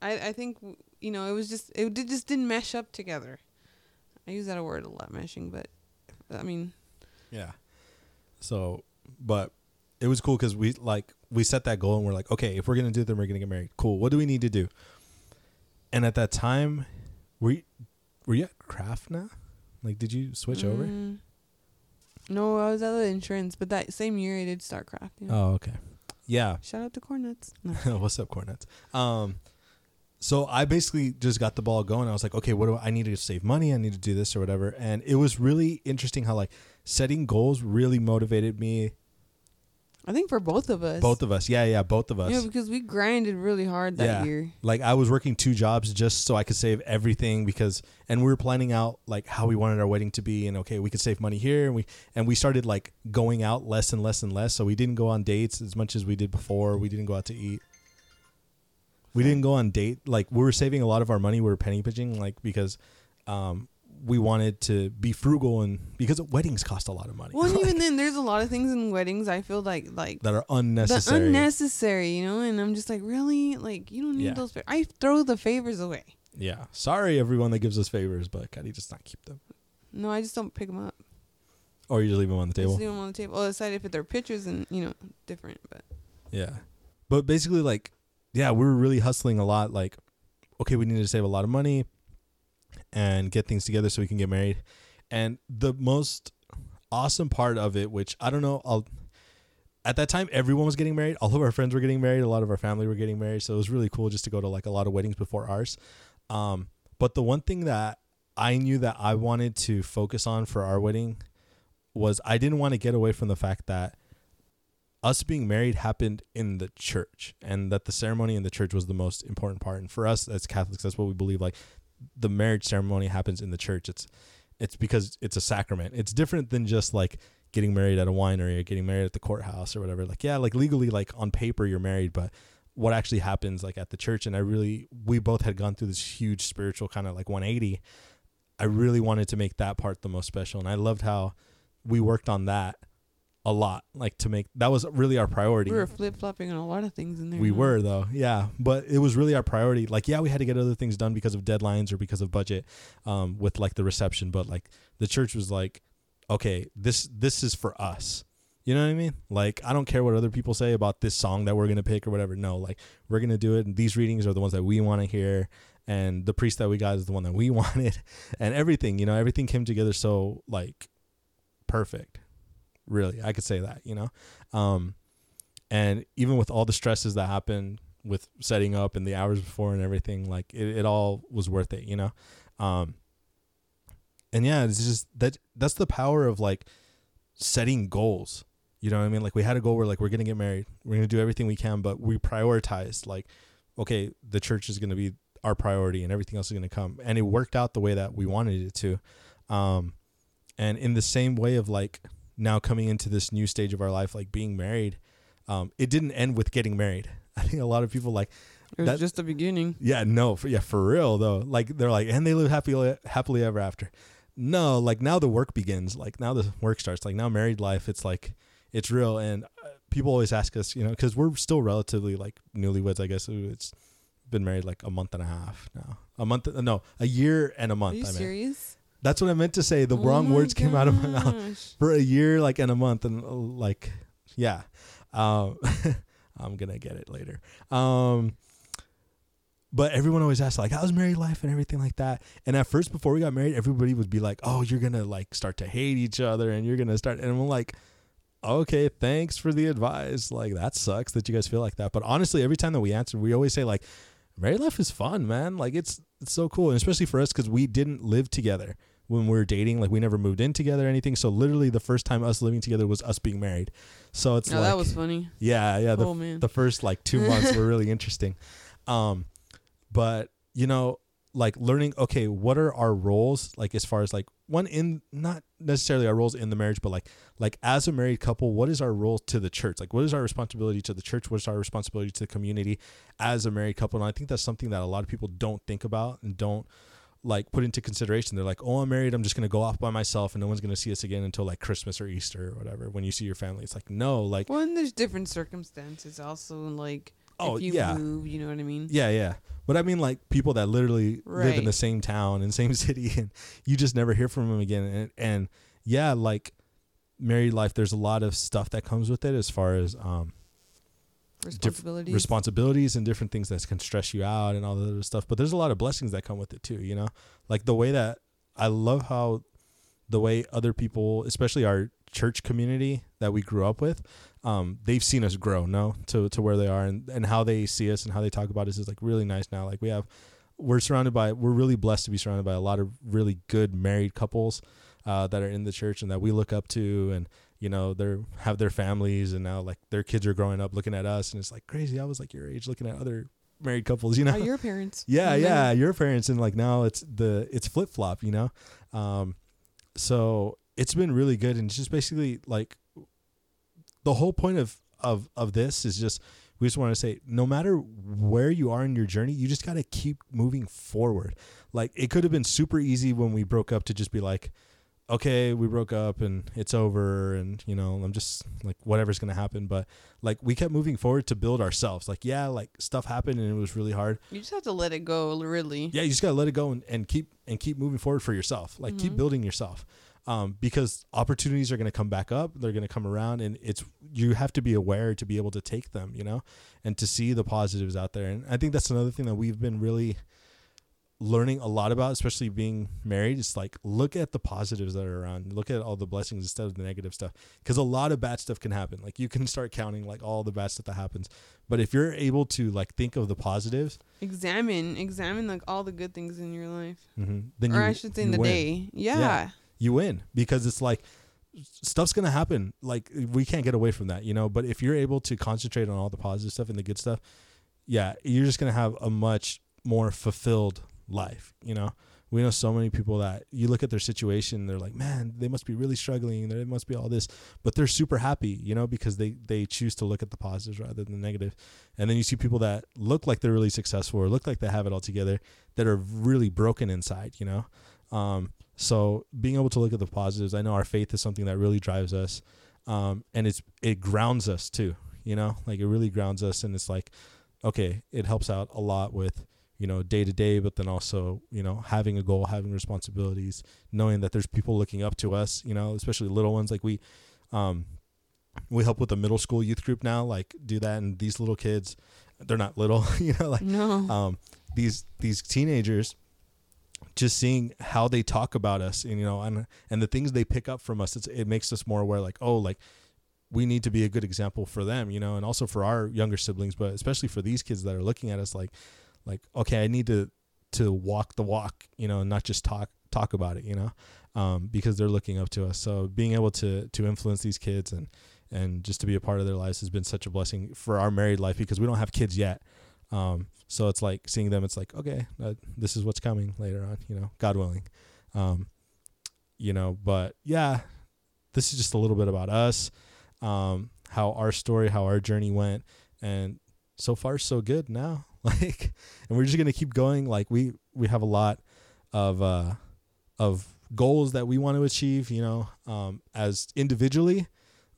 I I think you know it was just it did, just didn't mesh up together. I use that a word a lot, meshing, but I mean, Yeah. So, but it was cool because we like we set that goal and we're like, okay, if we're gonna do it, then we're gonna get married. Cool. What do we need to do? And at that time, were you, were you at Craft now? Like, did you switch over? Mm. No, I was at the insurance, but that same year I did start crafting. Oh, okay. Yeah. Shout out to Cornuts. *laughs* No. What's up, Cornets? Um, so I basically just got the ball going. I was like, okay, what do I, I need to save money? I need to do this or whatever. And it was really interesting how like setting goals really motivated me. I think for both of us. Both of us, yeah, yeah, both of us. Yeah, because we grinded really hard that Yeah. year. like I was working two jobs just so I could save everything because and we were planning out like how we wanted our wedding to be and okay we could save money here and we and we started like going out less and less and less so we didn't go on dates as much as we did before we didn't go out to eat we didn't go on date like we were saving a lot of our money we were penny pitching like because um we wanted to be frugal and because weddings cost a lot of money Well, and *laughs* like, even then, there's a lot of things in weddings I feel like like that are the unnecessary unnecessary, you know. And I'm just like, really, like you don't need Yeah. those. Fa- I throw the favors away. yeah sorry everyone that gives us favors but Gotti does not keep them No, I just don't pick them up. or you just leave them on the table Just leave them on the table. Oh, aside if they're pictures and you know different, but Yeah. But basically like yeah, we were really hustling a lot like okay, we need to save a lot of money and get things together so we can get married. And the most awesome part of it, which I don't know, I'll at that time everyone was getting married. All of our friends were getting married, a lot of our family were getting married, so it was really cool just to go to like a lot of weddings before ours. Um but the one thing that I knew that I wanted to focus on for our wedding was I didn't want to get away from the fact that us being married happened in the church and that the ceremony in the church was the most important part and for us as catholics that's what we believe like the marriage ceremony happens in the church. It's it's because it's a sacrament. It's different than just like getting married at a winery or getting married at the courthouse or whatever. Like yeah, like legally like on paper you're married, but what actually happens like at the church and I really we both had gone through this huge spiritual kind of like 180. I really wanted to make that part the most special and I loved how we worked on that a lot like to make that was really our priority We were flip flopping on a lot of things in there. we were though, yeah. But it was really our priority. Like, yeah, we had to get other things done because of deadlines or because of budget, um, with like the reception. But like the church was like, okay, this this is for us. You know what I mean? Like, I don't care what other people say about this song that we're gonna pick or whatever. No, like we're gonna do it. And these readings are the ones that we want to hear. And the priest that we got is the one that we *laughs* wanted, and everything. You know, everything came together so like perfect. Really, I could say that. You know, um, and even with all the stresses that happened with setting up and the hours before and everything like it, it all was worth it you know? Um and yeah it's just that that's the power of like setting goals. You know what i mean? Like we had a goal where like we're gonna get married we're gonna do everything we can but we prioritized like okay the church is gonna be our priority and everything else is gonna come. And it worked out the way that we wanted it to. Um and in the same way of like now coming into this new stage of our life like being married um, it didn't end with getting married. *laughs* I think a lot of people like, It was That- just the beginning. yeah, no, for, yeah, for real though. Like they're like, and they live happily, happily ever after. No, like now the work begins. Like now the work starts. Like now married life, it's like, it's real. And uh, people always ask us, you know, because we're still relatively like newlyweds. I guess it's been married like a month and a half now. A month, no, a year and a month. Are you I meant. serious? That's what I meant to say. The Oh wrong words came out of my mouth *laughs* for a year like in a month and uh, like yeah. Um *laughs* i'm gonna get it later. Um but everyone always asks like how's married life and everything like that? And at first before we got married everybody would be like oh you're gonna like start to hate each other and you're gonna start and i'm like okay thanks for the advice. Like that sucks that you guys feel like that. But honestly every time that we answer we always say like married life is fun man. Like it's it's so cool. And especially for us because we didn't live together when we were dating like we never moved in together or anything. So literally the first time us living together was us being married. So it's No, like that was funny. yeah yeah the, oh man. the first like two *laughs* months were really interesting. Um but you know like learning okay what are our roles like as far as like one in not necessarily our roles in the marriage but like like as a married couple what is our role to the church? Like what is our responsibility to the church? What's our responsibility to the community as a married couple? And i think that's something that a lot of people don't think about and don't like put into consideration they're like oh i'm married i'm just going to go off by myself and no one's going to see us again until like christmas or easter or whatever when you see your family it's like no like well, and there's different circumstances also. Like, Oh, if you yeah. move, you know what I mean? Yeah, yeah. But I mean, like people that literally live in the same town and *laughs* same city, and you just never hear from them again. And, and yeah, like married life, there's a lot of stuff that comes with it as far as um, Responsibilities. responsibilities and different things that can stress you out and all that other stuff. But there's a lot of blessings that come with it too. You know, like the way that I love how the way other people, especially our church community that we grew up with, um, they've seen us grow, no, to to where they are, and and how they see us and how they talk about us is like really nice now. Like we have, we're surrounded by, we're really blessed to be surrounded by a lot of really good married couples uh, that are in the church and that we look up to, and you know they're have their families, and now like their kids are growing up looking at us, and it's like crazy. I was like your age looking at other married couples, you know. Oh, your *laughs* parents. Yeah, yeah, your parents and like now it's the it's flip flop, you know. Um, so it's been really good and it's just basically like the whole point of of of this is just we just want to say no matter where you are in your journey, you just got to keep moving forward. Like it could have been super easy when we broke up to just be like okay, we broke up and it's over and you know, I'm just like whatever's going to happen, but like we kept moving forward to build ourselves. Like yeah, like stuff happened and it was really hard You just have to let it go, really. yeah you just gotta let it go and, and keep and keep moving forward for yourself like keep Mhm. building yourself um, because opportunities are going to come back up they're going to come around and it's you have to be aware to be able to take them you know and to see the positives out there and i think that's another thing that we've been really learning a lot about especially being married it's like look at the positives that are around. Look at all the blessings instead of the negative stuff. Because a lot of bad stuff can happen. Like you can start counting like all the bad stuff that happens. But if you're able to like think of the positives Examine, examine like all the good things in your life, mhm, then or you, I should say in the win. day. Yeah. Yeah. you win. Because it's like stuff's gonna happen. Like we can't get away from that you know? But if you're able to concentrate on all the positive stuff and the good stuff yeah you're just gonna have a much more fulfilled life. You know, we know so many people that you look at their situation, they're like, man, they must be really struggling. There must be all this, but they're super happy, you know, because they they choose to look at the positives rather than the negative. And then you see people that look like they're really successful or look like they have it all together that are really broken inside, you know. Um, so being able to look at the positives, I know our faith is something that really drives us, um, and it's it grounds us too. You know, like it really grounds us, and it's like, okay, it helps out a lot with you know day to day, but then also you know having a goal, having responsibilities, knowing that there's people looking up to us. You know, especially little ones. Like we, um, we help with the middle school youth group now. Like do that, and these little kids, they're not little. *laughs* You know, like No. um, these these teenagers just seeing how they talk about us and you know and and the things they pick up from us it's, it makes us more aware like oh like we need to be a good example for them you know and also for our younger siblings but especially for these kids that are looking at us like like okay i need to to walk the walk you know not just talk talk about it you know um, because they're looking up to us so being able to to influence these kids and and just to be a part of their lives has been such a blessing for our married life because we don't have kids yet um, so it's like seeing them. It's like okay, uh, this is what's coming later on. You know, God willing. Um, you know, but yeah, this is just a little bit about us, um, how our story, how our journey went, and so far so good now. *laughs* Like, and we're just gonna keep going. Like we we have a lot of uh, of goals that we want to achieve. You know, um, as individually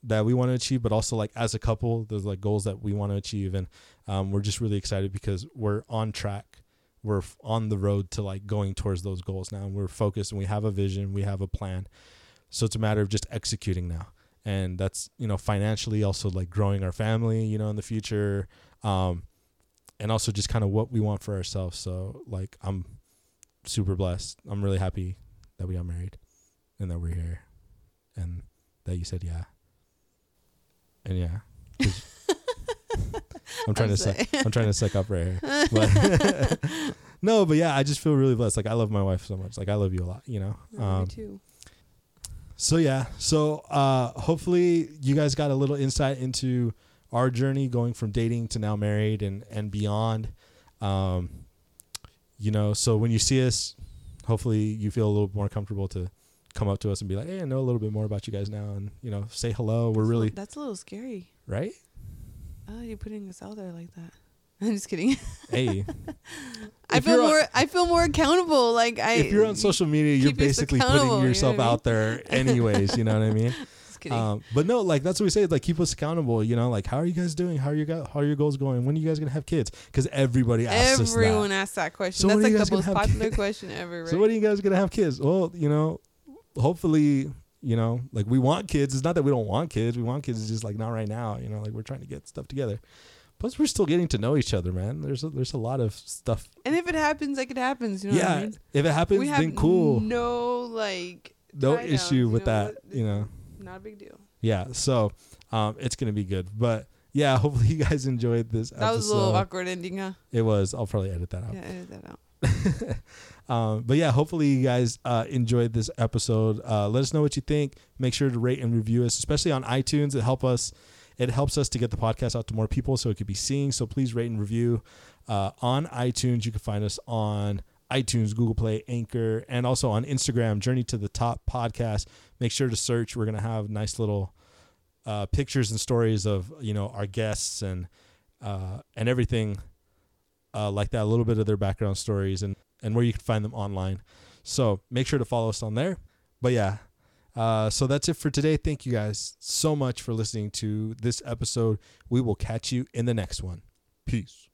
that we want to achieve, but also like as a couple, there's like goals that we want to achieve, and um, we're just really excited because we're on track. We're on the road to like going towards those goals now, and we're focused, and we have a vision, we have a plan. So it's a matter of just executing now, and that's you know financially also like growing our family, you know, in the future, um, and also just kind of what we want for ourselves. So like I'm super blessed. I'm really happy that we got married, and that we're here, and that you said yeah. And yeah. *laughs* I'm trying to suck. I'm trying to suck up right here. *laughs* But *laughs* no, but yeah, I just feel really blessed. Like I love my wife so much. Like I love you a lot. You know. Me Um, too. so yeah. So uh, hopefully you guys got a little insight into our journey going from dating to now married and and beyond. Um, you know, so when you see us, hopefully you feel a little more comfortable to come up to us and be like, "Hey, I know a little bit more about you guys now," and you know, say hello. We're That's really little- that's a little scary. right. Oh, you're putting us out there like that. *laughs* I'm just kidding. Hey, *laughs* I feel you're on- more. I feel more accountable. Like I. if you're on social media, you're basically putting you know yourself I mean? out there, anyways. You know what I mean? *laughs* Um, but no, like that's what we say. Like keep us accountable. You know, like how are you guys doing? How are you guys? How are your goals going? When are you guys gonna have kids? Because everybody asks Everyone us asks that question. So That's like the most popular kids? question ever, right? So when are you guys gonna have kids? Well, you know, hopefully, you know, like we want kids. It's not that we don't want kids. We want kids. It's just like not right now. You know, like we're trying to get stuff together. Plus, we're still getting to know each other, man. There's a, there's a lot of stuff. and if it happens, like it happens. You know yeah, what I mean? if it happens, we have then cool. no like No issue with that. You know. Not a big deal. Yeah, so um, it's gonna be good. But yeah, *laughs* hopefully you guys enjoyed this That was a little awkward ending, huh? It was. I'll probably edit that out. Yeah, edit that out. *laughs* um, but yeah, hopefully you guys uh, enjoyed this episode. Uh, let us know what you think. Make sure to rate and review us, especially on iTunes. It help us. It helps us to get the podcast out to more people, so it could be seen. So please rate and review uh, on iTunes. You can find us on iTunes, Google Play, Anchor, and also on Instagram. Journey to the Top podcast. Make sure to search. We're gonna have nice little uh, pictures and stories of you know our guests and uh, and everything uh, like that. A little bit of their background stories and and where you can find them online. So make sure to follow us on there. But yeah, uh, so that's it for today. Thank you guys so much for listening to this episode. We will catch you in the next one. Peace.